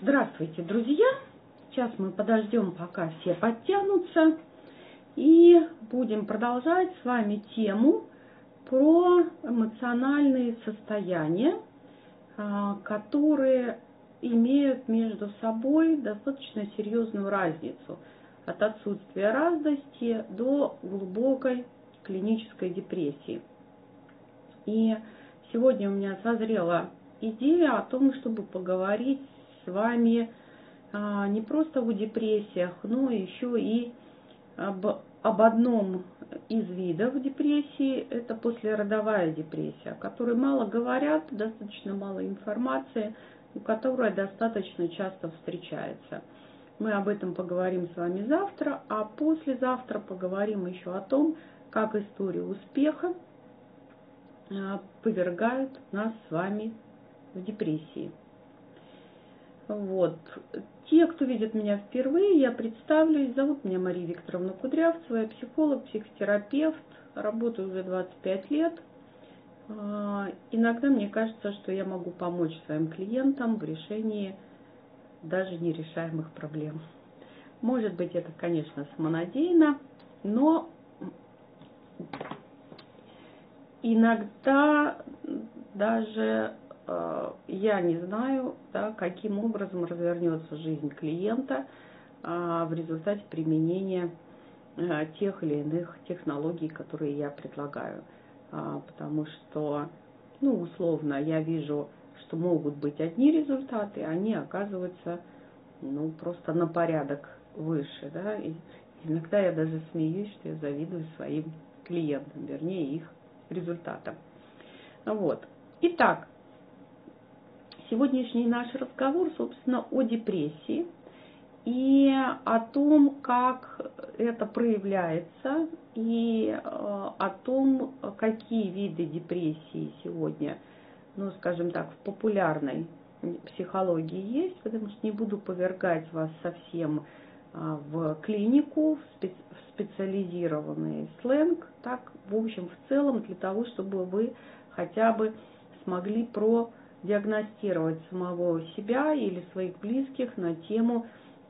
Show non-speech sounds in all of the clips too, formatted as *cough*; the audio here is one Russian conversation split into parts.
Здравствуйте, друзья! Сейчас мы подождем, пока все подтянутся, и будем продолжать с вами тему про эмоциональные состояния, а, которые имеют между собой достаточно серьезную разницу от отсутствия радости до глубокой клинической депрессии. И сегодня у меня созрела идея о том, чтобы поговорить с вами а, не просто о депрессиях, но еще и об, об одном из видов депрессии, это послеродовая депрессия, о которой мало говорят, достаточно мало информации, которая достаточно часто встречается. Мы об этом поговорим с вами завтра, а послезавтра поговорим еще о том, как история успеха а, повергают нас с вами в депрессии. Вот. Те, кто видит меня впервые, я представлюсь. Зовут меня Мария Викторовна Кудрявцева. Я психолог, психотерапевт. Работаю уже 25 лет. А, иногда мне кажется, что я могу помочь своим клиентам в решении даже нерешаемых проблем. Может быть, это, конечно, самонадеянно, но иногда даже я не знаю, да, каким образом развернется жизнь клиента э, в результате применения э, тех или иных технологий, которые я предлагаю. Э, потому что, ну, условно, я вижу, что могут быть одни результаты, они оказываются, ну, просто на порядок выше, да, и иногда я даже смеюсь, что я завидую своим клиентам, вернее, их результата. Вот. Итак, сегодняшний наш разговор, собственно, о депрессии и о том, как это проявляется, и э, о том, какие виды депрессии сегодня, ну, скажем так, в популярной психологии есть, потому что не буду повергать вас совсем а, в клинику, в специализированный сленг, так, в общем, в целом, для того, чтобы вы хотя бы смогли продиагностировать самого себя или своих близких на тему,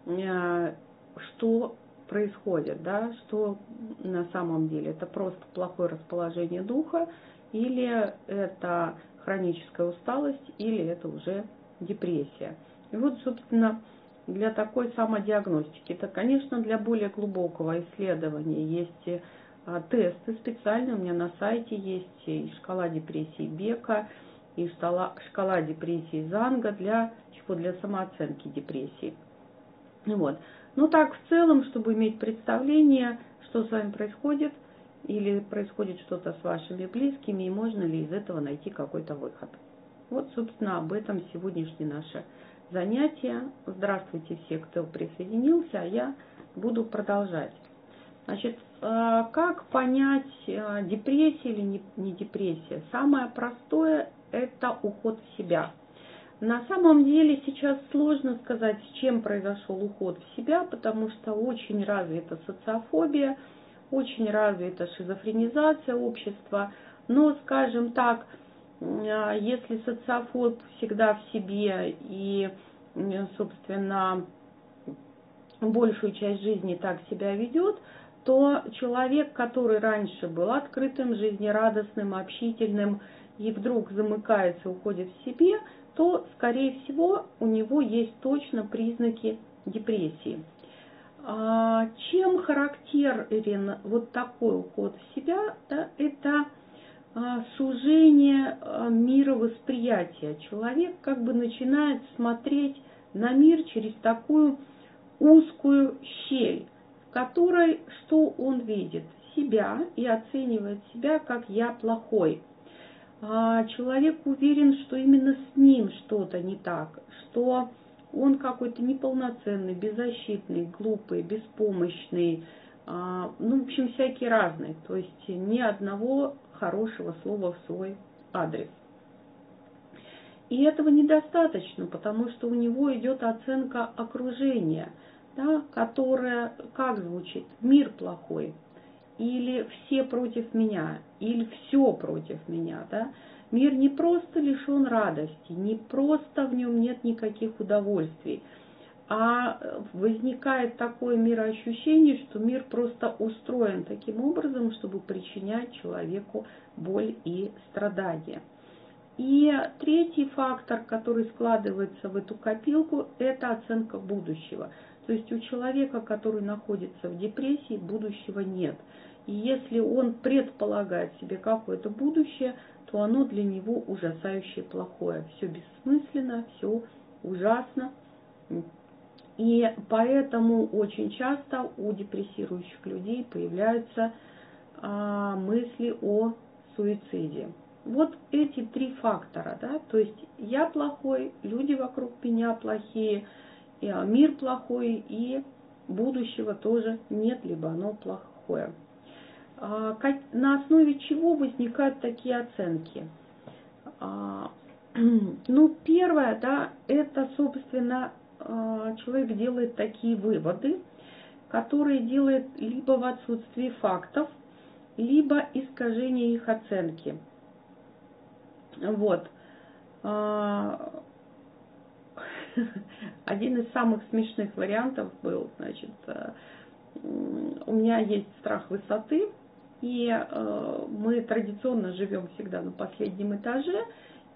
э, что происходит, да, что на самом деле это просто плохое расположение духа, или это хроническая усталость, или это уже депрессия. И вот, собственно, для такой самодиагностики. Это, конечно, для более глубокого исследования есть а, тесты специальные. У меня на сайте есть и шкала депрессии Бека, и шкала, шкала депрессии Занга для чего? Для самооценки депрессии. Вот. Ну так, в целом, чтобы иметь представление, что с вами происходит, или происходит что-то с вашими близкими, и можно ли из этого найти какой-то выход. Вот, собственно, об этом сегодняшняя наша занятия. Здравствуйте все, кто присоединился, а я буду продолжать. Значит, э, как понять, э, депрессия или не депрессия? Самое простое – это уход в себя. На самом деле сейчас сложно сказать, с чем произошел уход в себя, потому что очень развита социофобия, очень развита шизофренизация общества. Но, скажем так, если социофоб всегда в себе и, собственно, большую часть жизни так себя ведет, то человек, который раньше был открытым, жизнерадостным, общительным и вдруг замыкается, уходит в себе, то, скорее всего, у него есть точно признаки депрессии. А, чем характерен вот такой уход в себя? Да, это а, сужение а, мировосприятия. Человек как бы начинает смотреть на мир через такую узкую щель, в которой что он видит? Себя и оценивает себя как «я плохой». А человек уверен, что именно с ним что-то не так, что он какой-то неполноценный, беззащитный, глупый, беспомощный, ну, в общем, всякий разный. То есть ни одного хорошего слова в свой адрес. И этого недостаточно, потому что у него идет оценка окружения, да, которая как звучит? Мир плохой, или все против меня, или все против меня. Да? Мир не просто лишен радости, не просто в нем нет никаких удовольствий, а возникает такое мироощущение, что мир просто устроен таким образом, чтобы причинять человеку боль и страдания. И третий фактор, который складывается в эту копилку, это оценка будущего. То есть у человека, который находится в депрессии, будущего нет. И если он предполагает себе какое-то будущее, то оно для него ужасающе плохое. Все бессмысленно, все ужасно. И поэтому очень часто у депрессирующих людей появляются а, мысли о суициде. Вот эти три фактора, да, то есть я плохой, люди вокруг меня плохие, и а, мир плохой, и будущего тоже нет, либо оно плохое. А, на основе чего возникают такие оценки? А, *clears throat* ну, первое, да, это, собственно, человек делает такие выводы, которые делает либо в отсутствии фактов, либо искажение их оценки. Вот. *laughs* Один из самых смешных вариантов был, значит, у меня есть страх высоты, и э, мы традиционно живем всегда на последнем этаже,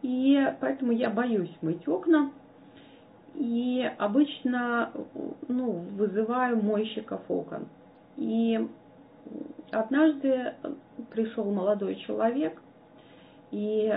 и поэтому я боюсь мыть окна. И обычно ну, вызываю мойщиков окон. И однажды пришел молодой человек и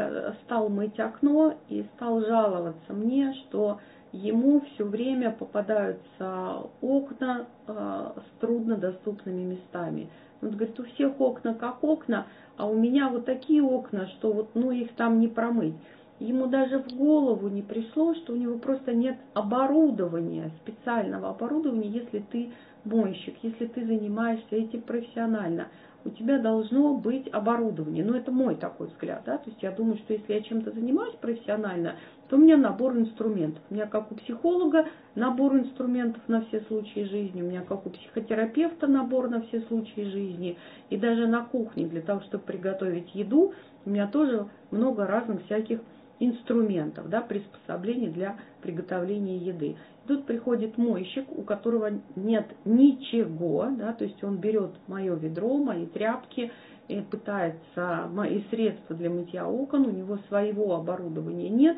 стал мыть окно и стал жаловаться мне, что ему все время попадаются окна э, с труднодоступными местами. Он говорит, у всех окна как окна, а у меня вот такие окна, что вот ну их там не промыть. Ему даже в голову не пришло, что у него просто нет оборудования, специального оборудования, если ты мойщик, если ты занимаешься этим профессионально у тебя должно быть оборудование. Ну, это мой такой взгляд, да, то есть я думаю, что если я чем-то занимаюсь профессионально, то у меня набор инструментов. У меня, как у психолога, набор инструментов на все случаи жизни, у меня, как у психотерапевта, набор на все случаи жизни. И даже на кухне, для того, чтобы приготовить еду, у меня тоже много разных всяких инструментов, да, приспособлений для приготовления еды. Тут приходит мойщик, у которого нет ничего, да, то есть он берет мое ведро, мои тряпки, и пытается мои средства для мытья окон, у него своего оборудования нет,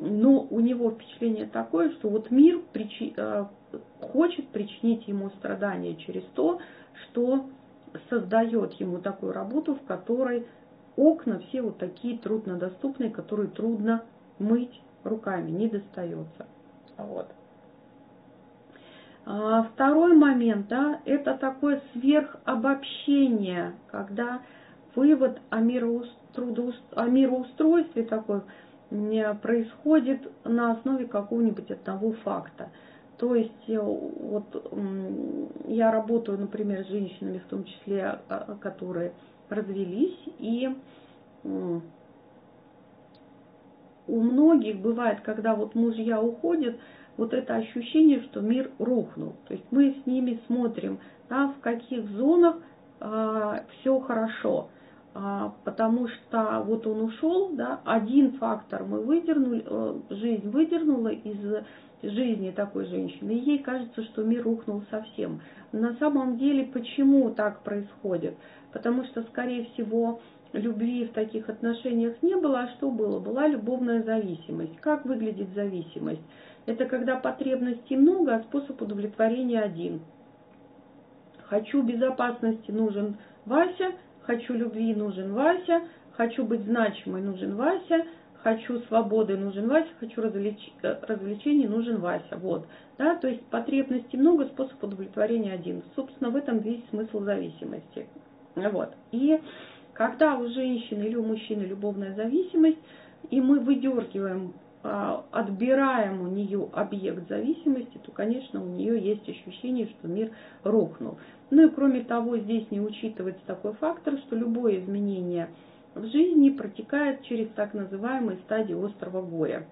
но у него впечатление такое, что вот мир причи, э, хочет причинить ему страдания через то, что создает ему такую работу, в которой окна все вот такие труднодоступные, которые трудно мыть руками, не достается. Вот. А второй момент, да, это такое сверхобобщение, когда вывод о, о мироустройстве такой происходит на основе какого-нибудь одного факта. То есть э, вот я работаю, например, с женщинами, в том числе, а, которые развелись, и у многих бывает, когда вот мужья уходят, вот это ощущение, что мир рухнул. То есть мы с ними смотрим, да, в каких зонах а, все хорошо. А, потому что вот он ушел, да, один фактор мы выдернули, э, жизнь выдернула из жизни такой женщины, и ей кажется, что мир рухнул совсем. На самом деле, почему так происходит? Потому что, скорее всего, любви в таких отношениях не было, а что было? Была любовная зависимость. Как выглядит зависимость? Это когда потребностей много, а способ удовлетворения один. Хочу безопасности, нужен Вася, хочу любви, нужен Вася, хочу быть значимой, нужен Вася, хочу свободы, нужен Вася, хочу развлеч... Развлечений, нужен Вася. Вот. Да? То есть потребностей много, способ удовлетворения один. Собственно, в этом весь смысл зависимости. Вот. И когда у женщины или у мужчины любовная зависимость, и мы выдергиваем отбираем у нее объект зависимости, то, конечно, у нее есть ощущение, что мир рухнул. Ну и кроме того, здесь не учитывается такой фактор, что любое изменение в жизни протекает через так называемые стадии острого горя.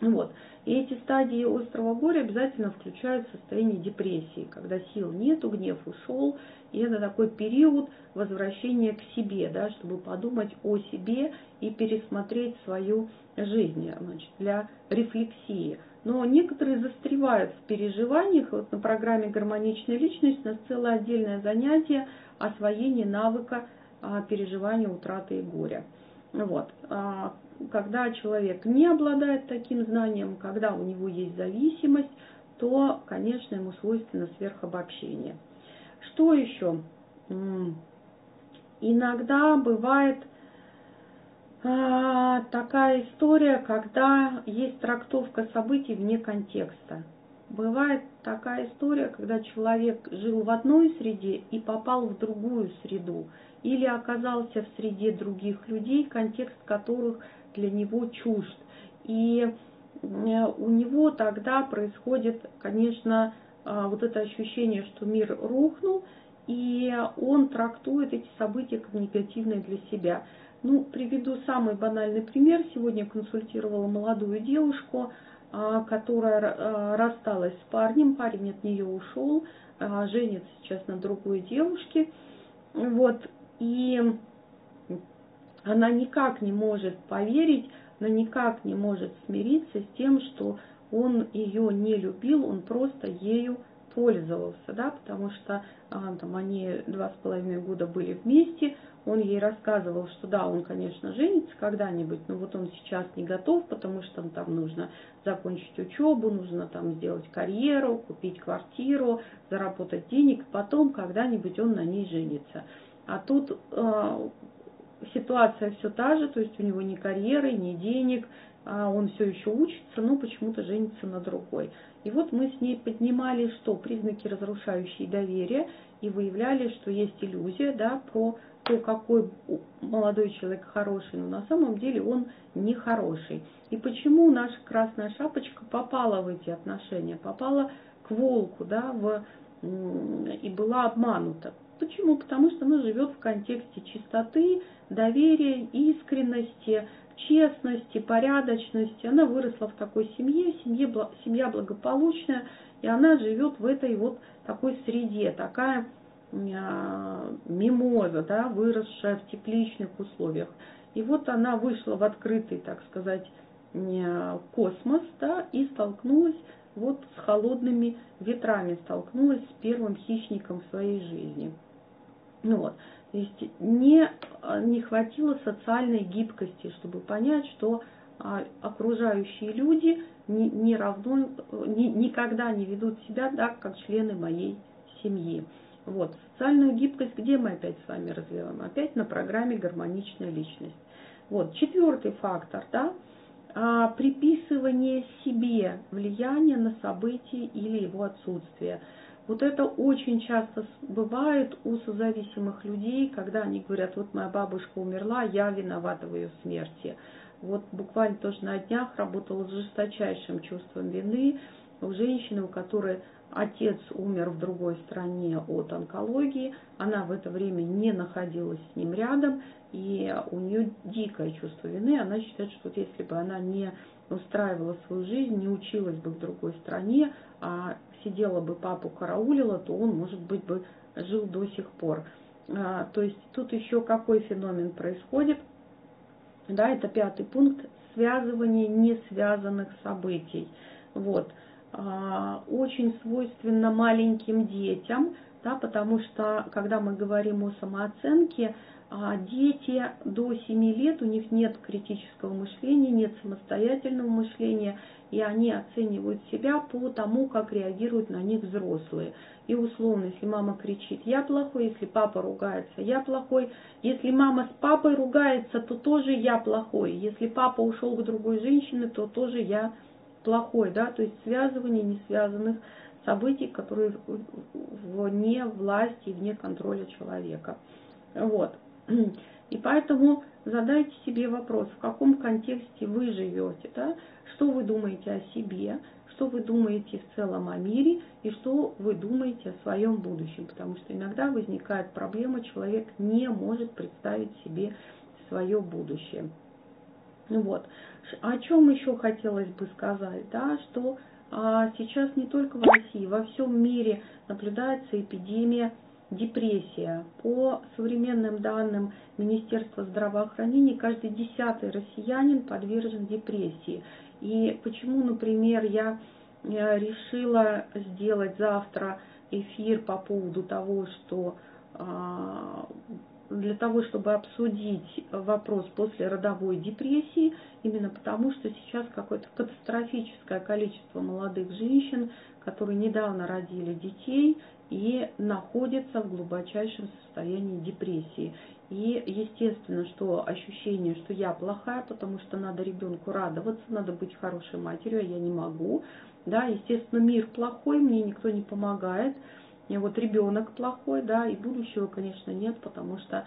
Вот. И эти стадии острого горя обязательно включают состояние депрессии, когда сил нету, гнев ушел, и это такой период возвращения к себе, да, чтобы подумать о себе и пересмотреть свою жизнь значит, для рефлексии. Но некоторые застревают в переживаниях. Вот на программе «Гармоничная личность» у нас целое отдельное занятие освоение навыка а, переживания утраты и горя. Вот. А, когда человек не обладает таким знанием, когда у него есть зависимость, то, конечно, ему свойственно сверхобобщение. Что еще? Иногда бывает а, такая история, когда есть трактовка событий вне контекста. Бывает такая история, когда человек жил в одной среде и попал в другую среду, или оказался в среде других людей, контекст которых для него чужд. И э, у него тогда происходит, конечно, а, вот это ощущение, что мир рухнул, и он трактует эти события как негативные для себя. Ну, приведу самый банальный пример. Сегодня консультировала молодую девушку, которая а, рассталась с парнем, парень от нее ушел, женится сейчас на другой девушке. Вот, и она никак не может поверить, она никак не может смириться с тем, что он ее не любил, он просто ею пользовался, да, потому что а, там они два с половиной года были вместе, он ей рассказывал, что да, он, конечно, женится когда-нибудь, но вот он сейчас не готов, потому что там нужно закончить учебу, нужно там сделать карьеру, купить квартиру, заработать денег, потом когда-нибудь он на ней женится. А тут э, ситуация все та же, то есть у него ни карьеры, ни денег, он все еще учится, но почему-то женится на другой. И вот мы с ней поднимали, что признаки, разрушающие доверие, и выявляли, что есть иллюзия да, про то, какой молодой человек хороший, но на самом деле он не хороший. И почему наша красная шапочка попала в эти отношения, попала к волку, да, в, и была обманута. Почему? Потому что она живет в контексте чистоты, доверия, искренности, честности, порядочности. Она выросла в такой семье, семье семья благополучная, и она живет в этой вот такой среде, такая а, мимоза, да, выросшая в тепличных условиях. И вот она вышла в открытый, так сказать, космос, да, и столкнулась вот с холодными ветрами, столкнулась с первым хищником в своей жизни. Ну вот. То есть не, а, не хватило социальной гибкости, чтобы понять, что а, окружающие люди не, не равно, не, никогда не ведут себя так, как члены моей семьи. Вот. Социальную гибкость где мы опять с вами развиваем? Опять на программе «Гармоничная личность». Вот. Четвертый фактор, да, а, приписывание себе влияния на события или его отсутствие – вот это очень часто бывает у созависимых людей, когда они говорят, вот моя бабушка умерла, я виновата в ее смерти. Вот буквально тоже на днях работала с жесточайшим чувством вины у женщины, у которой отец умер в другой стране от онкологии, она в это время не находилась с ним рядом, и у нее дикое чувство вины, она считает, что вот если бы она не устраивала свою жизнь, не училась бы в другой стране, а сидела бы папу караулила, то он, может быть, бы жил до сих пор. А, то есть тут еще какой феномен происходит? Да, это пятый пункт связывание не связанных событий. Вот. А, очень свойственно маленьким детям, да, потому что когда мы говорим о самооценке, дети до 7 лет, у них нет критического мышления, нет самостоятельного мышления, и они оценивают себя по тому, как реагируют на них взрослые. И условно, если мама кричит, я плохой, если папа ругается, я плохой, если мама с папой ругается, то тоже я плохой, если папа ушел к другой женщине, то тоже я плохой, да, то есть связывание несвязанных событий, которые вне власти, вне контроля человека. Вот. И поэтому задайте себе вопрос, в каком контексте вы живете, да? что вы думаете о себе, что вы думаете в целом о мире и что вы думаете о своем будущем. Потому что иногда возникает проблема, человек не может представить себе свое будущее. Вот. О чем еще хотелось бы сказать, да, что а, сейчас не только в России, во всем мире наблюдается эпидемия депрессия. По современным данным Министерства здравоохранения, каждый десятый россиянин подвержен депрессии. И почему, например, я э, решила сделать завтра эфир по поводу того, что а, для того, чтобы обсудить вопрос после родовой депрессии, именно потому, что сейчас какое-то катастрофическое количество молодых женщин, которые недавно родили детей и находятся в глубочайшем состоянии депрессии. И естественно, что ощущение, что я плохая, потому что надо ребенку радоваться, надо быть хорошей матерью, а я не могу. Да, естественно, мир плохой, мне никто не помогает. И вот ребенок плохой, да, и будущего, конечно, нет, потому что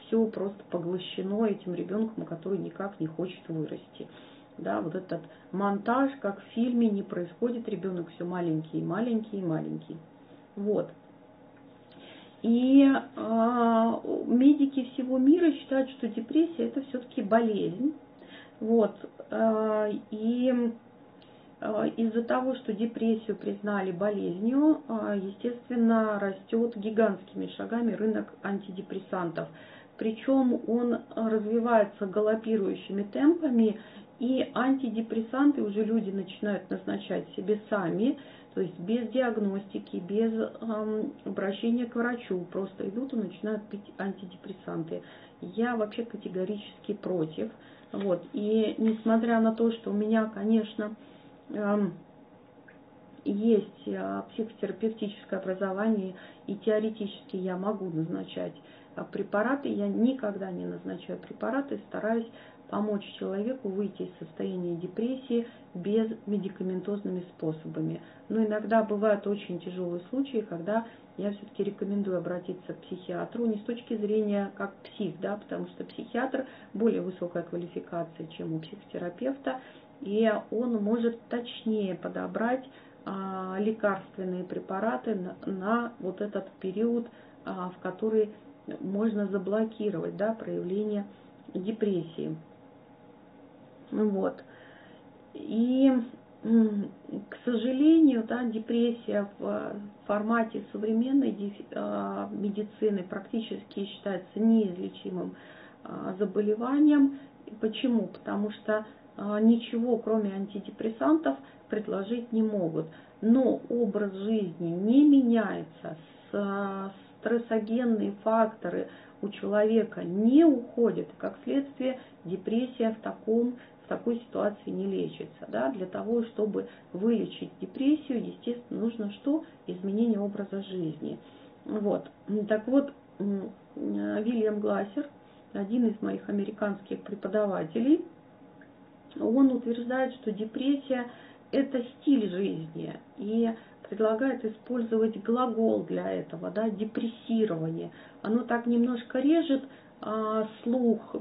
все просто поглощено этим ребенком, который никак не хочет вырасти. Да, вот этот монтаж, как в фильме, не происходит, ребенок все маленький, маленький, маленький. Вот. И э, медики всего мира считают, что депрессия это все-таки болезнь. Вот. Э, и э, из-за того, что депрессию признали болезнью, естественно, растет гигантскими шагами рынок антидепрессантов. Причем он развивается галопирующими темпами, и антидепрессанты уже люди начинают назначать себе сами, то есть без диагностики, без эм, обращения к врачу, просто идут и начинают пить антидепрессанты. Я вообще категорически против. Вот. И несмотря на то, что у меня, конечно, эм, есть э, психотерапевтическое образование, и теоретически я могу назначать э, препараты, я никогда не назначаю препараты, стараюсь помочь человеку выйти из состояния депрессии без медикаментозными способами. Но иногда бывают очень тяжелые случаи, когда я все-таки рекомендую обратиться к психиатру не с точки зрения как псих, да, потому что психиатр более высокая квалификация, чем у психотерапевта, и он может точнее подобрать а, лекарственные препараты на, на вот этот период, а, в который можно заблокировать да, проявление депрессии. Вот. И, к сожалению, да, депрессия в формате современной а, медицины практически считается неизлечимым а, заболеванием. Почему? Потому что а, ничего, кроме антидепрессантов, предложить не могут. Но образ жизни не меняется, стрессогенные факторы у человека не уходят. Как следствие, депрессия в таком такой ситуации не лечится. Да? Для того, чтобы вылечить депрессию, естественно, нужно что? Изменение образа жизни. Вот. Так вот, Вильям Глассер, один из моих американских преподавателей, он утверждает, что депрессия – это стиль жизни. И предлагает использовать глагол для этого, да, депрессирование. Оно так немножко режет а, слух, Э,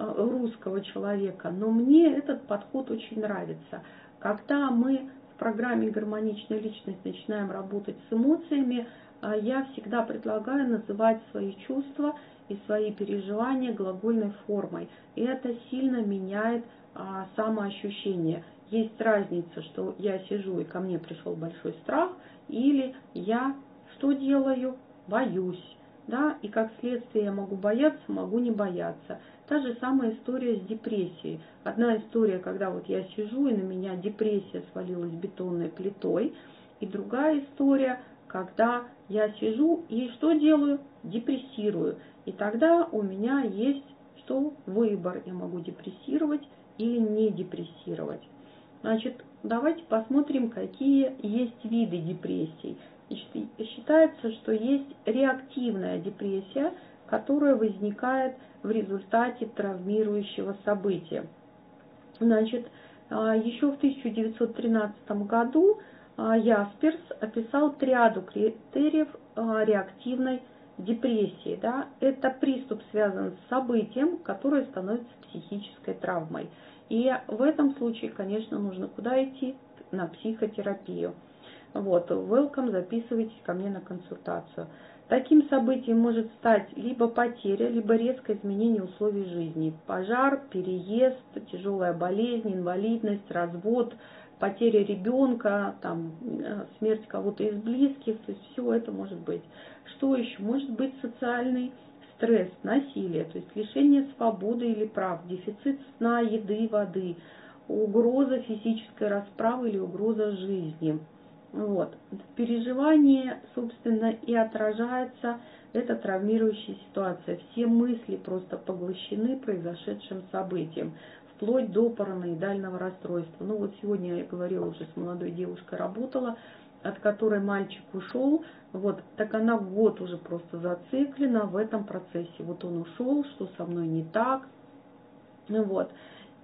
русского человека, но мне этот подход очень нравится. Когда мы в программе «Гармоничная личность» начинаем работать с эмоциями, э, я всегда предлагаю называть свои чувства и свои переживания глагольной формой. И это сильно меняет а, самоощущение. Есть разница, что я сижу и ко мне пришел большой страх, или я что делаю? Боюсь. Да? И как следствие я могу бояться, могу не бояться. Та же самая история с депрессией. Одна история, когда вот я сижу и на меня депрессия свалилась бетонной плитой, и другая история, когда я сижу и что делаю? Депрессирую. И тогда у меня есть что? Выбор. Я могу депрессировать или не депрессировать. Значит, давайте посмотрим, какие есть виды депрессий. Считается, что есть реактивная депрессия, которая возникает в результате травмирующего события. Значит, а, еще в 1913 году а, Ясперс описал триаду критериев а, реактивной депрессии. Да? Это приступ связан с событием, которое становится психической травмой. И в этом случае, конечно, нужно куда идти? На психотерапию. Вот, welcome, записывайтесь ко мне на консультацию. Таким событием может стать либо потеря, либо резкое изменение условий жизни. Пожар, переезд, тяжелая болезнь, инвалидность, развод, потеря ребенка, там, э, смерть кого-то из близких, то есть все это может быть. Что еще? Может быть социальный стресс, насилие, то есть лишение свободы или прав, дефицит сна, еды, воды, угроза физической расправы или угроза жизни. Вот. В переживании, собственно, и отражается эта травмирующая ситуация. Все мысли просто поглощены произошедшим событием, вплоть до параноидального расстройства. Ну вот сегодня я говорила уже с молодой девушкой, работала, от которой мальчик ушел, вот, так она год уже просто зациклена в этом процессе. Вот он ушел, что со мной не так, вот.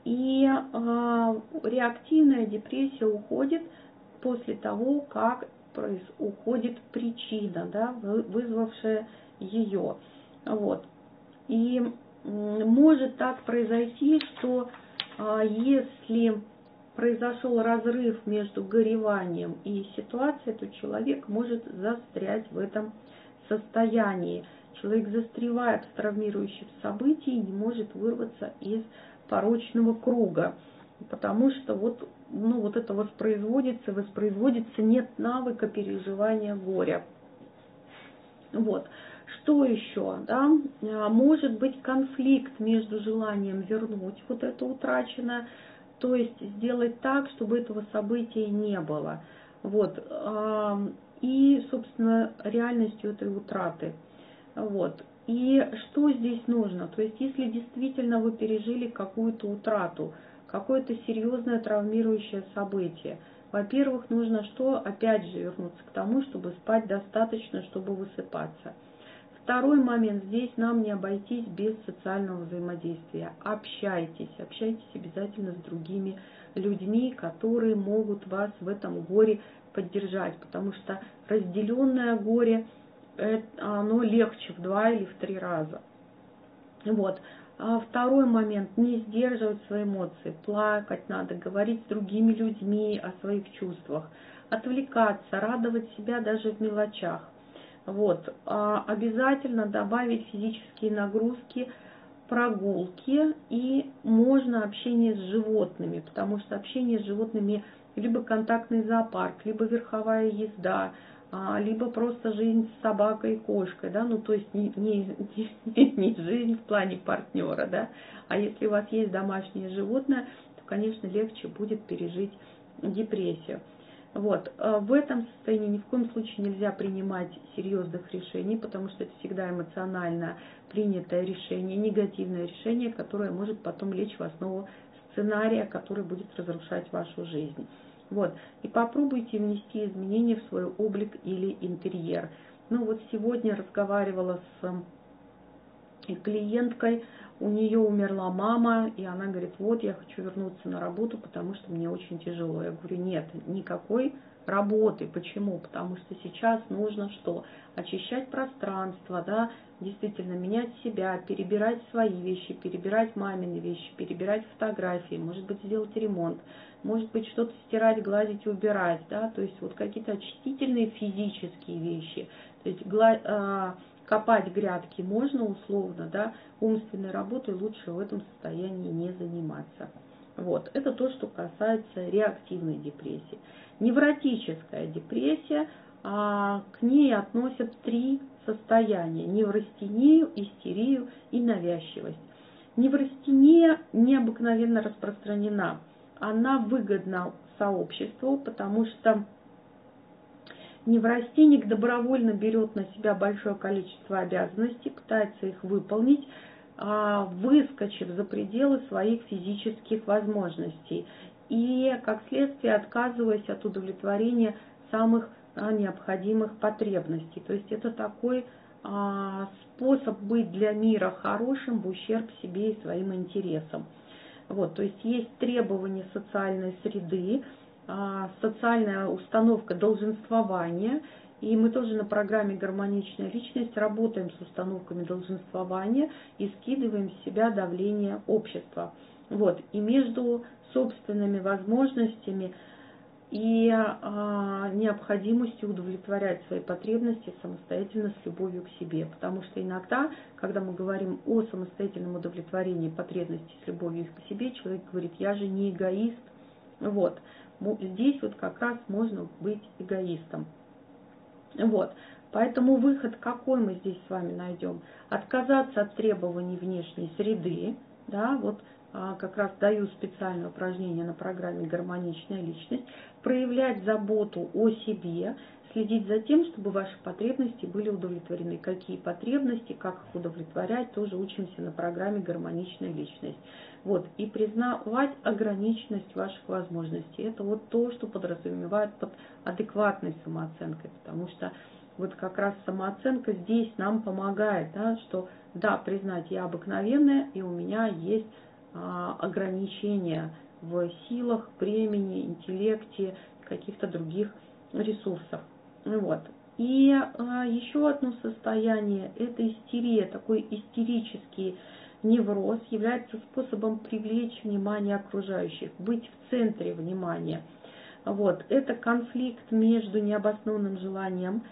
И э, реактивная депрессия уходит – после того, как уходит причина, да, вызвавшая ее. Вот. И может так произойти, что а, если произошел разрыв между гореванием и ситуацией, то человек может застрять в этом состоянии. Человек застревает в травмирующих событиях и не может вырваться из порочного круга потому что вот, ну, вот это воспроизводится, воспроизводится, нет навыка переживания горя. Вот. Что еще? Да? А, может быть конфликт между желанием вернуть вот это утраченное, то есть сделать так, чтобы этого события не было. Вот. А, и, собственно, реальностью этой утраты. Вот. И что здесь нужно? То есть, если действительно вы пережили какую-то утрату, какое-то серьезное травмирующее событие. Во-первых, нужно что? Опять же вернуться к тому, чтобы спать достаточно, чтобы высыпаться. Второй момент, здесь нам не обойтись без социального взаимодействия. Общайтесь, общайтесь обязательно с другими людьми, которые могут вас в этом горе поддержать, потому что разделенное горе, оно легче в два или в три раза. Вот. А второй момент, не сдерживать свои эмоции, плакать надо, говорить с другими людьми о своих чувствах, отвлекаться, радовать себя даже в мелочах. Вот. А обязательно добавить физические нагрузки, прогулки и можно общение с животными, потому что общение с животными либо контактный зоопарк, либо верховая езда, а, либо просто жизнь с собакой и кошкой, да, ну то есть не, не, не, не жизнь в плане партнера, да, а если у вас есть домашнее животное, то, конечно, легче будет пережить депрессию. Вот. А в этом состоянии ни в коем случае нельзя принимать серьезных решений, потому что это всегда эмоционально принятое решение, негативное решение, которое может потом лечь в основу сценария, который будет разрушать вашу жизнь. Вот. И попробуйте внести изменения в свой облик или интерьер. Ну вот сегодня разговаривала с клиенткой, у нее умерла мама, и она говорит, вот я хочу вернуться на работу, потому что мне очень тяжело. Я говорю, нет, никакой работы. Почему? Потому что сейчас нужно что? Очищать пространство, да, действительно менять себя, перебирать свои вещи, перебирать мамины вещи, перебирать фотографии, может быть сделать ремонт, может быть что-то стирать, гладить, убирать, да, то есть вот какие-то очистительные физические вещи, то есть гла- э, копать грядки можно условно, да, умственной работой лучше в этом состоянии не заниматься. Вот, это то, что касается реактивной депрессии. Невротическая депрессия, а, к ней относят три состояния – неврастению, истерию и навязчивость. Неврастения необыкновенно распространена. Она выгодна сообществу, потому что неврастенник добровольно берет на себя большое количество обязанностей, пытается их выполнить, выскочив за пределы своих физических возможностей и, как следствие, отказываясь от удовлетворения самых а, необходимых потребностей. То есть это такой а, способ быть для мира хорошим в ущерб себе и своим интересам. Вот, то есть есть требования социальной среды, а, социальная установка долженствования, и мы тоже на программе «Гармоничная личность» работаем с установками долженствования и скидываем с себя давление общества. Вот. И между собственными возможностями и а, необходимостью удовлетворять свои потребности самостоятельно с любовью к себе. Потому что иногда, когда мы говорим о самостоятельном удовлетворении потребностей с любовью к себе, человек говорит, я же не эгоист. Вот. Здесь вот как раз можно быть эгоистом. Вот. Поэтому выход какой мы здесь с вами найдем? Отказаться от требований внешней среды, да, вот а, как раз даю специальное упражнение на программе «Гармоничная личность», проявлять заботу о себе, следить за тем, чтобы ваши потребности были удовлетворены. Какие потребности, как их удовлетворять, тоже учимся на программе «Гармоничная личность». Вот, и признавать ограниченность ваших возможностей. Это вот то, что подразумевает под адекватной самооценкой, потому что вот как раз самооценка здесь нам помогает, да, что да, признать я обыкновенная, и у меня есть а, ограничения в силах, времени, интеллекте, каких-то других ресурсах. Вот. И а, еще одно состояние – это истерия, такой истерический невроз является способом привлечь внимание окружающих, быть в центре внимания. Вот. Это конфликт между необоснованным желанием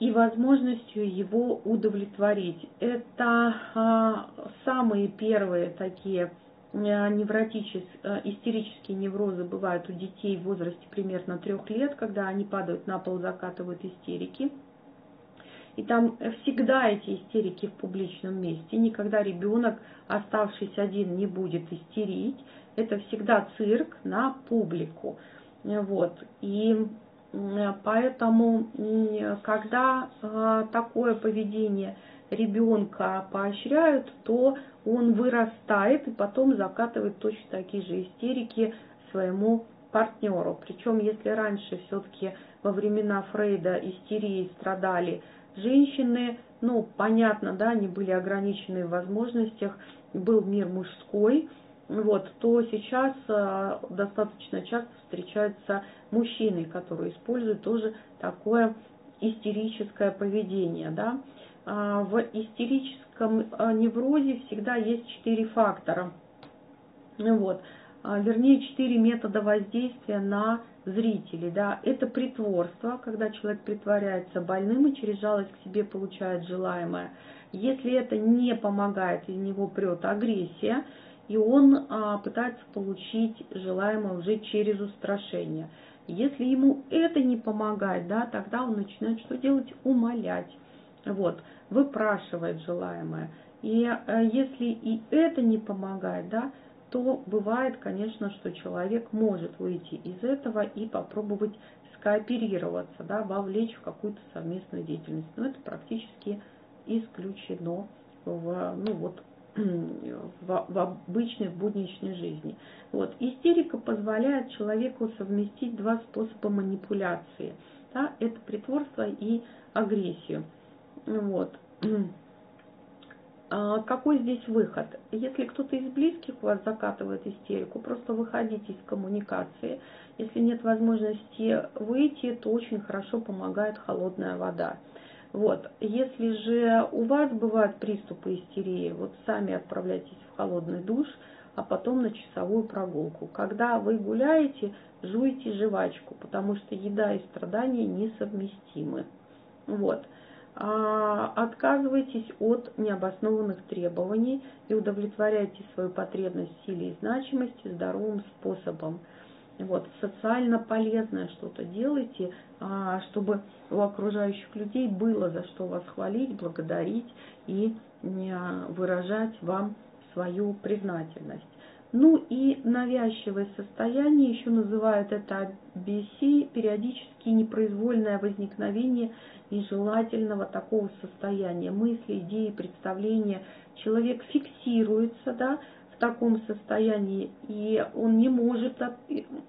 и возможностью его удовлетворить. Это а, самые первые такие а, невротические, а, истерические неврозы бывают у детей в возрасте примерно трех лет, когда они падают на пол, закатывают истерики. И там всегда эти истерики в публичном месте. Никогда ребенок, оставшись один, не будет истерить. Это всегда цирк на публику. Вот. И Поэтому, когда такое поведение ребенка поощряют, то он вырастает и потом закатывает точно такие же истерики своему партнеру. Причем, если раньше все-таки во времена Фрейда истерией страдали женщины, ну, понятно, да, они были ограничены в возможностях, был мир мужской, вот, то сейчас э, достаточно часто встречаются мужчины, которые используют тоже такое истерическое поведение. Да? А, в истерическом э, неврозе всегда есть четыре фактора. Вот. А, вернее, четыре метода воздействия на зрителей. Да? Это притворство, когда человек притворяется больным и через жалость к себе получает желаемое. Если это не помогает, из него прет агрессия – и он а, пытается получить желаемое уже через устрашение. Если ему это не помогает, да, тогда он начинает что делать? Умолять. Вот, выпрашивает желаемое. И а, если и это не помогает, да, то бывает, конечно, что человек может выйти из этого и попробовать скооперироваться, да, вовлечь в какую-то совместную деятельность. Но это практически исключено в, ну, вот, *clears throat* в, в обычной, в будничной жизни. Вот. Истерика позволяет человеку совместить два способа манипуляции. Да? Это притворство и агрессию. Вот. *clears throat* А какой здесь выход? Если кто-то из близких у вас закатывает истерику, просто выходите из коммуникации. Если нет возможности выйти, то очень хорошо помогает холодная вода. Вот. Если же у вас бывают приступы истерии, вот сами отправляйтесь в холодный душ, а потом на часовую прогулку. Когда вы гуляете, жуйте жвачку, потому что еда и страдания несовместимы. Вот. А, отказывайтесь от необоснованных требований и удовлетворяйте свою потребность в силе и значимости здоровым способом вот, социально полезное что-то делайте, а, чтобы у окружающих людей было за что вас хвалить, благодарить и выражать вам свою признательность. Ну и навязчивое состояние, еще называют это BC, периодически непроизвольное возникновение нежелательного такого состояния, мысли, идеи, представления. Человек фиксируется, да, таком состоянии, и он не может от,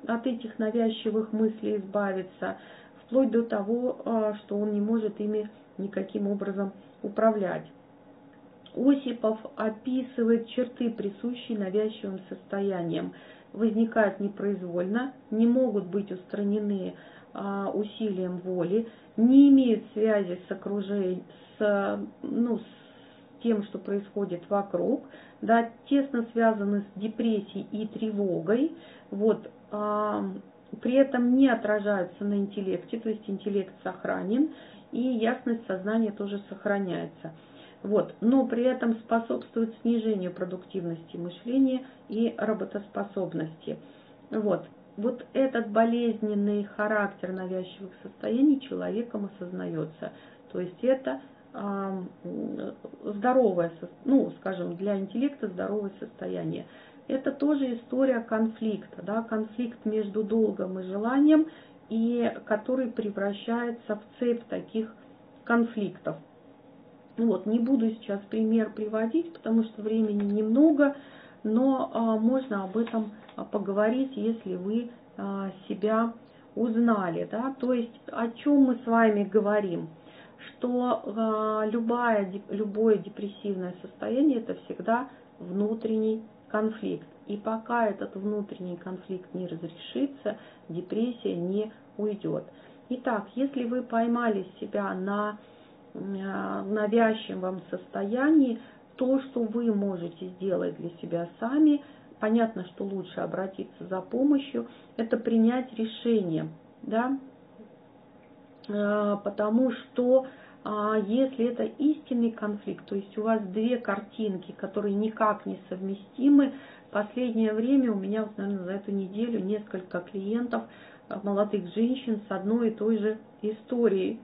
от этих навязчивых мыслей избавиться, вплоть до того, а, что он не может ими никаким образом управлять. Осипов описывает черты, присущие навязчивым состояниям. Возникают непроизвольно, не могут быть устранены а, усилием воли, не имеют связи с окружением, с, ну, с тем, что происходит вокруг, да, тесно связаны с депрессией и тревогой. Вот, а, при этом не отражаются на интеллекте, то есть интеллект сохранен, и ясность сознания тоже сохраняется. Вот. Но при этом способствует снижению продуктивности мышления и работоспособности. Вот. Вот этот болезненный характер навязчивых состояний человеком осознается. То есть это э, здоровое, ну, скажем, для интеллекта здоровое состояние. Это тоже история конфликта, да, конфликт между долгом и желанием, и который превращается в цепь таких конфликтов. Вот, не буду сейчас пример приводить, потому что времени немного, но а, можно об этом а, поговорить, если вы а, себя узнали. Да? То есть о чем мы с вами говорим? Что любая, любое депрессивное состояние это всегда внутренний конфликт. И пока этот внутренний конфликт не разрешится, депрессия не уйдет. Итак, если вы поймали себя на навязчивом состоянии, то, что вы можете сделать для себя сами, понятно, что лучше обратиться за помощью, это принять решение, да, э, потому что а, если это истинный конфликт, то есть у вас две картинки, которые никак не совместимы, последнее время у меня, вот, наверное, за эту неделю несколько клиентов, э, молодых женщин с одной и той же историей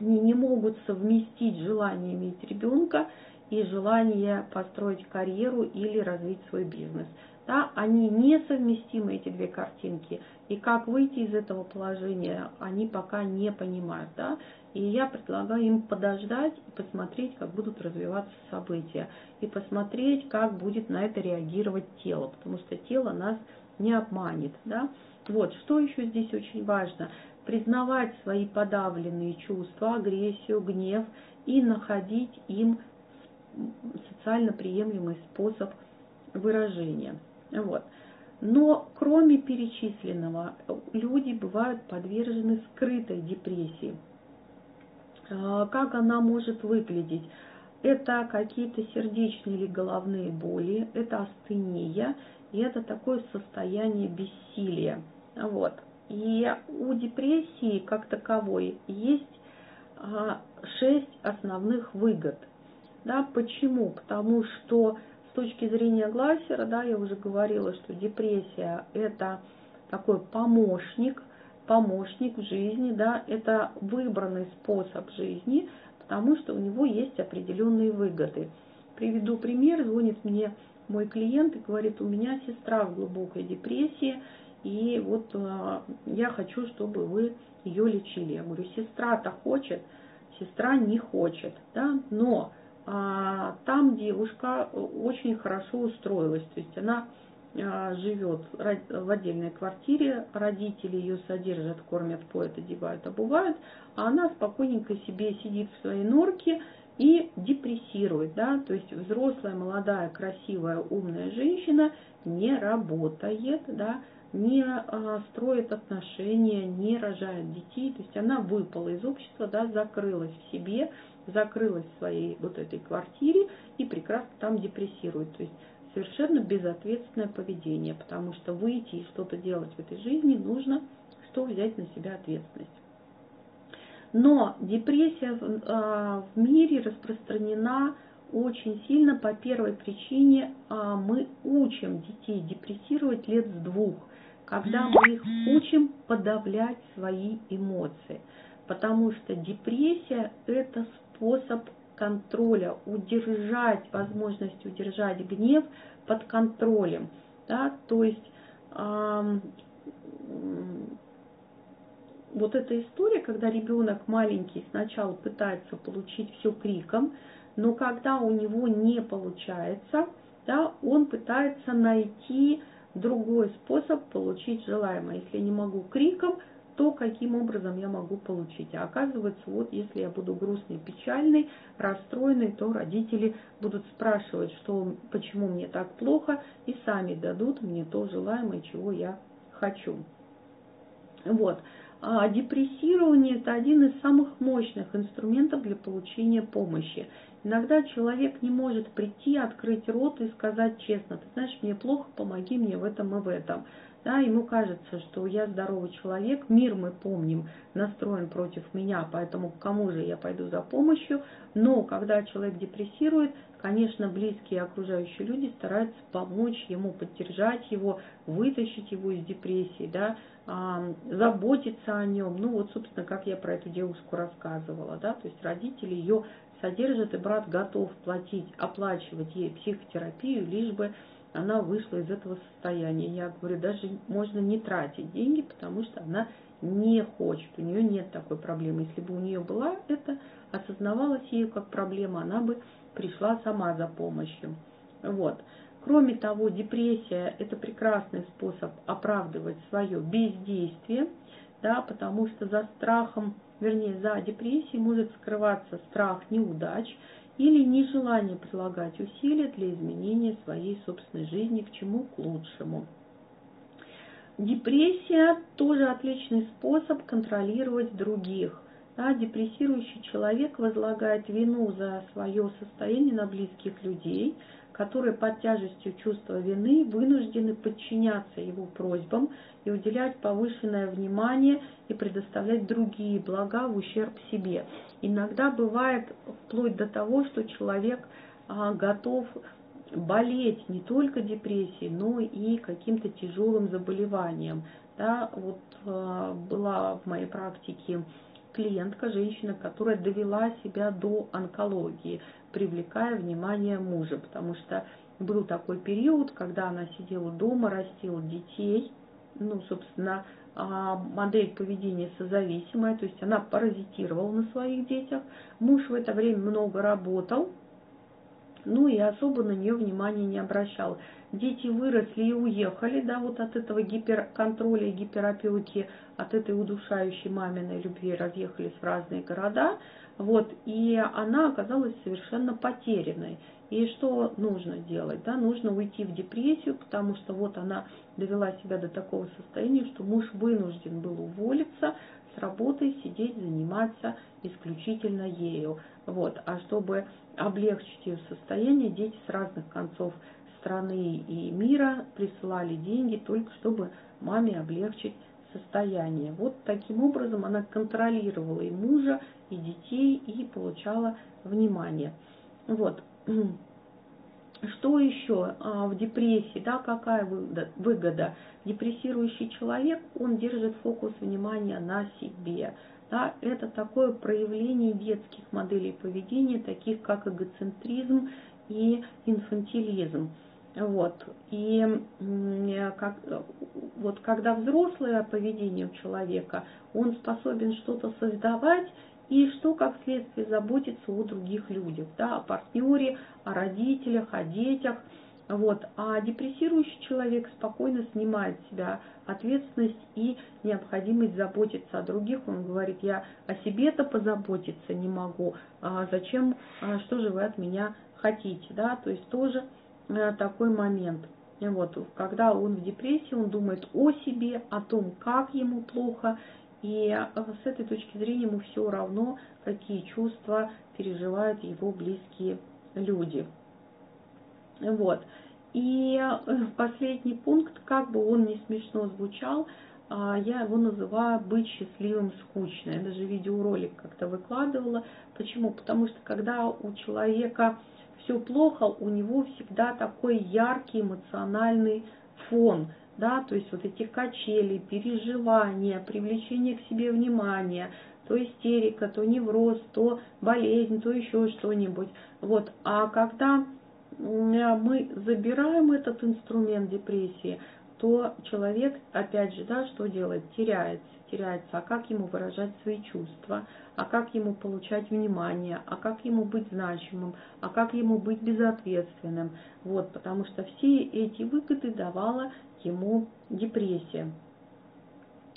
они не могут совместить желание иметь ребенка и желание построить карьеру или развить свой бизнес. Да, они несовместимы, эти две картинки, и как выйти из этого положения, они пока не понимают. Да? И я предлагаю им подождать и посмотреть, как будут развиваться события, и посмотреть, как будет на это реагировать тело, потому что тело нас не обманет. Да? Вот, что еще здесь очень важно признавать свои подавленные чувства, агрессию, гнев и находить им социально приемлемый способ выражения. Вот. Но кроме перечисленного, люди бывают подвержены скрытой депрессии. А, как она может выглядеть? Это какие-то сердечные или головные боли, это астения, и это такое состояние бессилия. Вот. И у депрессии как таковой есть а, шесть основных выгод. Да, почему? Потому что с точки зрения Глассера, да, я уже говорила, что депрессия это такой помощник, помощник в жизни, да, это выбранный способ жизни, потому что у него есть определенные выгоды. Приведу пример, звонит мне мой клиент и говорит, у меня сестра в глубокой депрессии, и вот э, я хочу, чтобы вы ее лечили. Я говорю, сестра-то хочет, сестра не хочет, да, но а, там девушка очень хорошо устроилась, то есть она а, живет в отдельной квартире, родители ее содержат, кормят, поят, одевают, обувают, а она спокойненько себе сидит в своей норке и депрессирует, да, то есть взрослая, молодая, красивая, умная женщина не работает, да, не а, строит отношения, не рожает детей, то есть она выпала из общества, да, закрылась в себе, закрылась в своей вот этой квартире и прекрасно там депрессирует. То есть совершенно безответственное поведение, потому что выйти и что-то делать в этой жизни нужно, что взять на себя ответственность. Но депрессия в, а, мире распространена очень сильно по первой причине а, мы учим детей депрессировать лет с двух когда мы их учим подавлять свои эмоции. Потому что депрессия – это способ контроля, удержать, возможность удержать гнев под контролем. Да? То есть эм, вот эта история, когда ребенок маленький сначала пытается получить все криком, но когда у него не получается, да, он пытается найти другой способ получить желаемое. Если не могу криком, то каким образом я могу получить. А оказывается, вот если я буду грустный, печальный, расстроенный, то родители будут спрашивать, что, почему мне так плохо, и сами дадут мне то желаемое, чего я хочу. Вот. А депрессирование – это один из самых мощных инструментов для получения помощи. Иногда человек не может прийти, открыть рот и сказать честно, ты знаешь, мне плохо, помоги мне в этом и в этом. да, ему кажется, что я здоровый человек, мир, мы помним, настроен против меня, поэтому к кому же я пойду за помощью. Но когда человек депрессирует, конечно, близкие и окружающие люди стараются помочь ему, поддержать его, вытащить его из депрессии, да, заботиться о нем. Ну вот, собственно, как я про эту девушку рассказывала, да, то есть родители ее содержат, и брат готов платить, оплачивать ей психотерапию, лишь бы она вышла из этого состояния. Я говорю, даже можно не тратить деньги, потому что она не хочет, у нее нет такой проблемы. Если бы у нее была это, осознавалась ею как проблема, она бы пришла сама за помощью. Вот. Кроме того, депрессия – это прекрасный способ оправдывать свое бездействие, да, потому что за страхом, вернее, за депрессией может скрываться страх неудач – или нежелание прилагать усилия для изменения своей собственной жизни к чему к лучшему. Депрессия тоже отличный способ контролировать других. Да, депрессирующий человек возлагает вину за свое состояние на близких людей – которые под тяжестью чувства вины вынуждены подчиняться его просьбам и уделять повышенное внимание и предоставлять другие блага в ущерб себе. Иногда бывает вплоть до того, что человек а, готов болеть не только депрессией, но и каким-то тяжелым заболеванием. Да, вот а, была в моей практике клиентка, женщина, которая довела себя до онкологии привлекая внимание мужа, потому что был такой период, когда она сидела дома, растила детей, ну, собственно, а, модель поведения созависимая, то есть она паразитировала на своих детях. Муж в это время много работал, ну и особо на нее внимания не обращал. Дети выросли и уехали, да, вот от этого гиперконтроля и гиперопеки, от этой удушающей маминой любви разъехались в разные города. Вот, и она оказалась совершенно потерянной. И что нужно делать? Да? Нужно уйти в депрессию, потому что вот она довела себя до такого состояния, что муж вынужден был уволиться с работы, сидеть, заниматься исключительно ею. Вот. А чтобы облегчить ее состояние, дети с разных концов страны и мира присылали деньги только чтобы маме облегчить состояние. Вот таким образом она контролировала и мужа, и детей, и получала внимание. Вот. Что еще а, в депрессии, да, какая выгода? Депрессирующий человек, он держит фокус внимания на себе. Да, это такое проявление детских моделей поведения, таких как эгоцентризм и инфантилизм. Вот. И как, вот когда взрослое поведение у человека, он способен что-то создавать и что, как следствие, заботиться о других людях, да, о партнере, о родителях, о детях. Вот. А депрессирующий человек спокойно снимает с себя ответственность и необходимость заботиться о других. Он говорит, я о себе-то позаботиться не могу, а зачем, а что же вы от меня хотите, да, то есть тоже Э, такой момент. Вот, когда он в депрессии, он думает о себе, о том, как ему плохо, и э, с этой точки зрения ему все равно, какие чувства переживают его близкие люди. Вот. И э, последний пункт, как бы он не смешно звучал, а, я его называю «быть счастливым скучно». Я даже видеоролик как-то выкладывала. Почему? Потому что когда у человека все плохо, у него всегда такой яркий эмоциональный фон, да, то есть вот эти качели, переживания, привлечение к себе внимания, то истерика, то невроз, то болезнь, то еще что-нибудь. Вот. А когда мы забираем этот инструмент депрессии, то человек, опять же, да, что делает? Теряется, теряется. А как ему выражать свои чувства? А как ему получать внимание? А как ему быть значимым? А как ему быть безответственным? Вот, потому что все эти выгоды давала ему депрессия.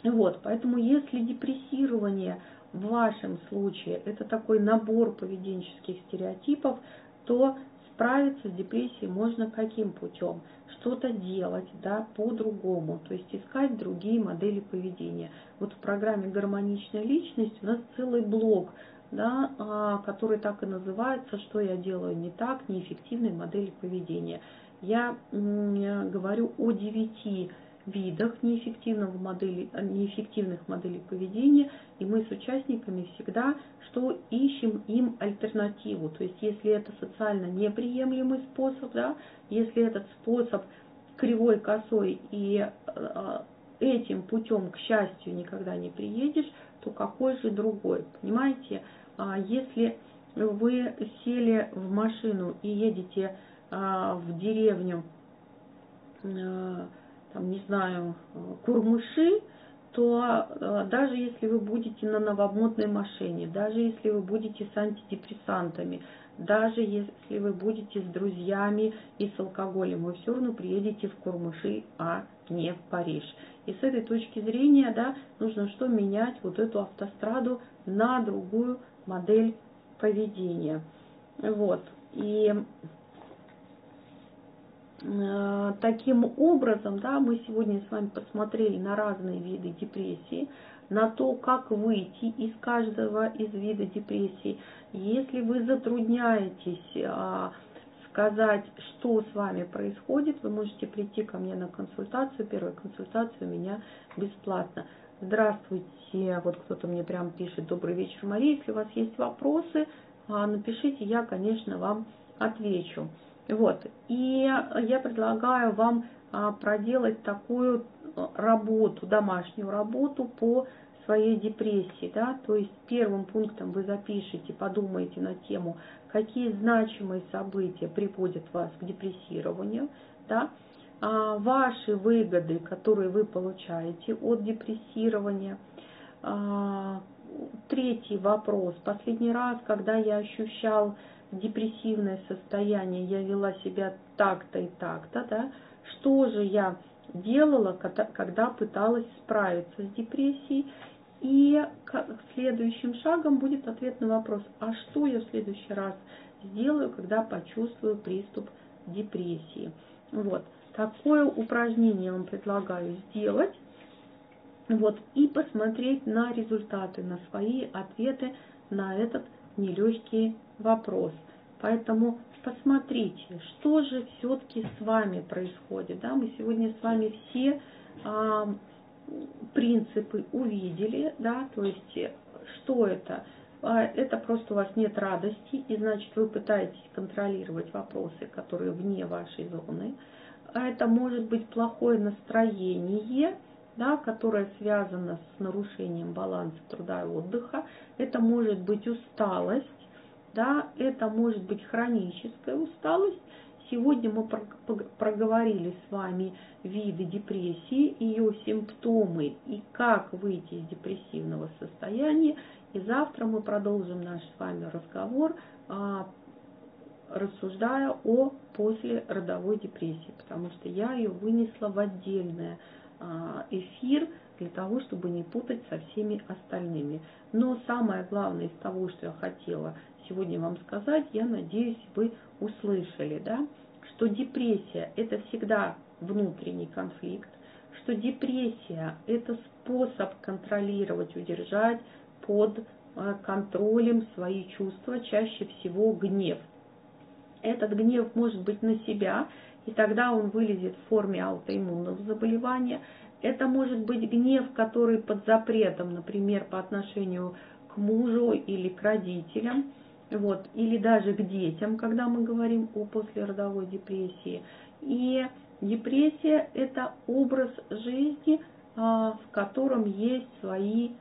Вот, поэтому если депрессирование в вашем случае это такой набор поведенческих стереотипов, то справиться с депрессией можно каким путем? Что-то делать да, по-другому, то есть искать другие модели поведения. Вот в программе «Гармоничная личность» у нас целый блок, да, а, который так и называется «Что я делаю не так, неэффективной модели поведения». Я говорю о девяти видах неэффективного модели, неэффективных моделей поведения, и мы с участниками всегда что ищем им альтернативу. То есть если это социально неприемлемый способ, да, если этот способ кривой, косой и э, этим путем, к счастью, никогда не приедешь, то какой же другой? Понимаете, а если вы сели в машину и едете в деревню, там, не знаю, Курмыши, то даже если вы будете на новомодной машине, даже если вы будете с антидепрессантами, даже если вы будете с друзьями и с алкоголем, вы все равно приедете в Курмыши, а не в Париж. И с этой точки зрения, да, нужно что менять вот эту автостраду на другую модель поведения. Вот. И э, таким образом, да, мы сегодня с вами посмотрели на разные виды депрессии, на то, как выйти из каждого из вида депрессии. Если вы затрудняетесь а, сказать, что с вами происходит, вы можете прийти ко мне на консультацию. Первая консультация у меня бесплатно. Здравствуйте, вот кто-то мне прям пишет, добрый вечер, Мария, если у вас есть вопросы, а, напишите, я, конечно, вам отвечу. Вот, и я предлагаю вам а, проделать такую работу, домашнюю работу по своей депрессии, да, то есть первым пунктом вы запишите, подумайте на тему, какие значимые события приводят вас к депрессированию, да, а ваши выгоды, которые вы получаете от депрессирования. А, третий вопрос. Последний раз, когда я ощущал депрессивное состояние, я вела себя так-то и так-то, да, что же я делала, когда пыталась справиться с депрессией, и следующим шагом будет ответ на вопрос, а что я в следующий раз сделаю, когда почувствую приступ депрессии. Вот. Такое упражнение я вам предлагаю сделать. Вот, и посмотреть на результаты, на свои ответы на этот нелегкий вопрос. Поэтому посмотрите, что же все-таки с вами происходит. Да? Мы сегодня с вами все а, принципы увидели, да, то есть что это? А, это просто у вас нет радости, и значит вы пытаетесь контролировать вопросы, которые вне вашей зоны. А это может быть плохое настроение, да, которое связано с нарушением баланса труда и отдыха. Это может быть усталость, да, это может быть хроническая усталость, Сегодня мы проговорили с вами виды депрессии, ее симптомы и как выйти из депрессивного состояния. И завтра мы продолжим наш с вами разговор, а, рассуждая о послеродовой депрессии, потому что я ее вынесла в отдельный а, эфир для того, чтобы не путать со всеми остальными. Но самое главное из того, что я хотела сегодня вам сказать, я надеюсь, вы услышали, да, что депрессия – это всегда внутренний конфликт, что депрессия – это способ контролировать, удержать под э, контролем свои чувства, чаще всего гнев. Этот гнев может быть на себя, и тогда он вылезет в форме аутоиммунного заболевания. Это может быть гнев, который под запретом, например, по отношению к мужу или к родителям – вот, или даже к детям, когда мы говорим о послеродовой депрессии. И депрессия – это образ жизни, а, в котором есть свои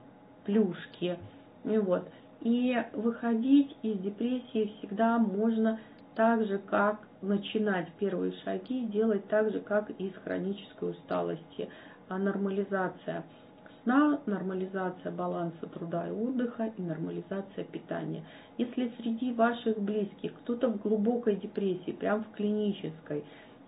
плюшки. Вот. И выходить из депрессии всегда можно так же, как начинать первые шаги, делать так же, как и с хронической усталости. А нормализация – сна, нормализация баланса труда и отдыха и нормализация питания. Если среди ваших близких кто-то в глубокой депрессии, прям в клинической,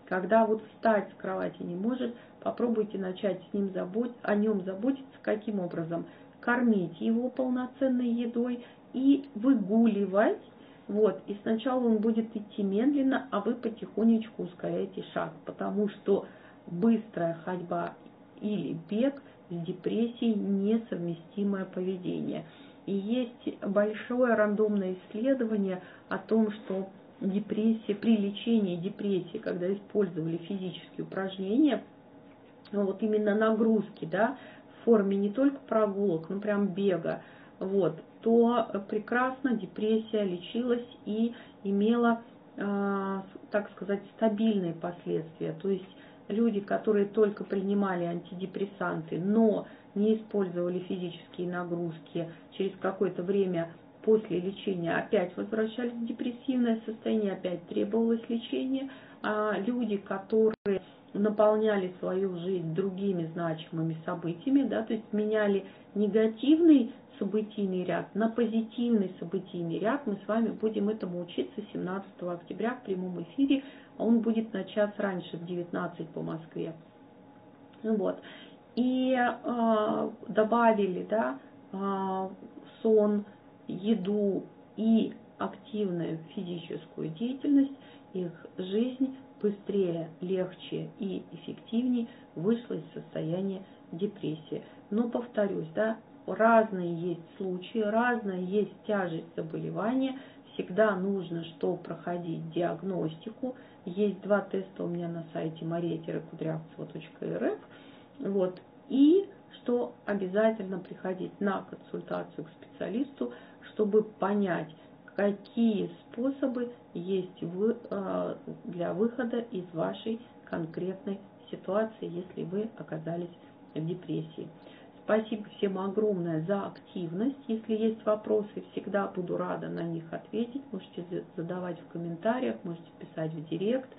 когда вот встать с кровати не может, попробуйте начать с ним забот, о нем заботиться. Каким образом? Кормить его полноценной едой и выгуливать. Вот, и сначала он будет идти медленно, а вы потихонечку ускоряете шаг, потому что быстрая ходьба или бег с депрессией несовместимое поведение. И есть большое рандомное исследование о том, что депрессия, при лечении депрессии, когда использовали физические упражнения, вот именно нагрузки, да, в форме не только прогулок, но прям бега, вот, то прекрасно депрессия лечилась и имела, э, так сказать, стабильные последствия. То есть люди, которые только принимали антидепрессанты, но не использовали физические нагрузки, через какое-то время после лечения опять возвращались в депрессивное состояние, опять требовалось лечение, а люди, которые наполняли свою жизнь другими значимыми событиями, да, то есть меняли негативный событийный ряд на позитивный событийный ряд. Мы с вами будем этому учиться 17 октября в прямом эфире. Он будет на час раньше, в 19 по Москве. Вот. И э, добавили да, э, сон, еду и активную физическую деятельность, их жизнь быстрее, легче и эффективнее вышла из состояния депрессии. Но повторюсь, да, разные есть случаи, разная есть тяжесть заболевания. Всегда нужно, что проходить диагностику. Есть два теста у меня на сайте maria-кудрявцева.рф. Вот. И что обязательно приходить на консультацию к специалисту, чтобы понять, какие способы есть э, для выхода из вашей конкретной ситуации, если вы оказались в депрессии. Спасибо всем огромное за активность. Если есть вопросы, всегда буду рада на них ответить. Можете задавать в комментариях, можете писать в директ.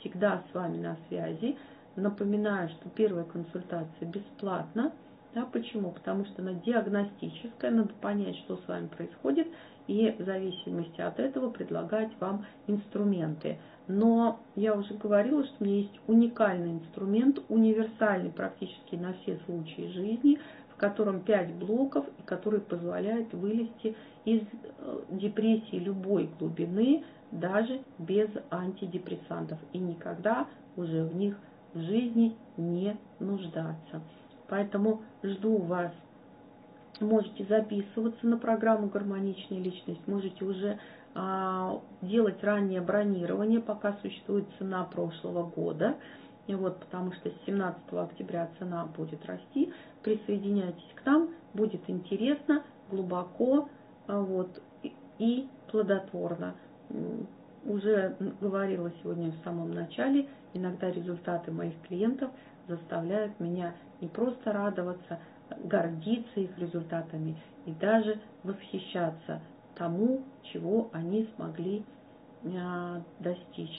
Всегда с вами на связи. Напоминаю, что первая консультация бесплатна. Да, почему? Потому что она диагностическая, надо понять, что с вами происходит, и в зависимости от этого предлагать вам инструменты. Но я уже говорила, что у меня есть уникальный инструмент, универсальный практически на все случаи жизни, в котором 5 блоков, и который позволяет вылезти из э, депрессии любой глубины, даже без антидепрессантов, и никогда уже в них в жизни не нуждаться. Поэтому жду вас. Можете записываться на программу «Гармоничная личность», можете уже а, делать раннее бронирование, пока существует цена прошлого года. И вот, потому что с 17 октября цена будет расти. Присоединяйтесь к нам, будет интересно, глубоко а, вот, и плодотворно. Уже говорила сегодня в самом начале, иногда результаты моих клиентов заставляют меня не просто радоваться, гордиться их результатами и даже восхищаться тому, чего они смогли а, достичь.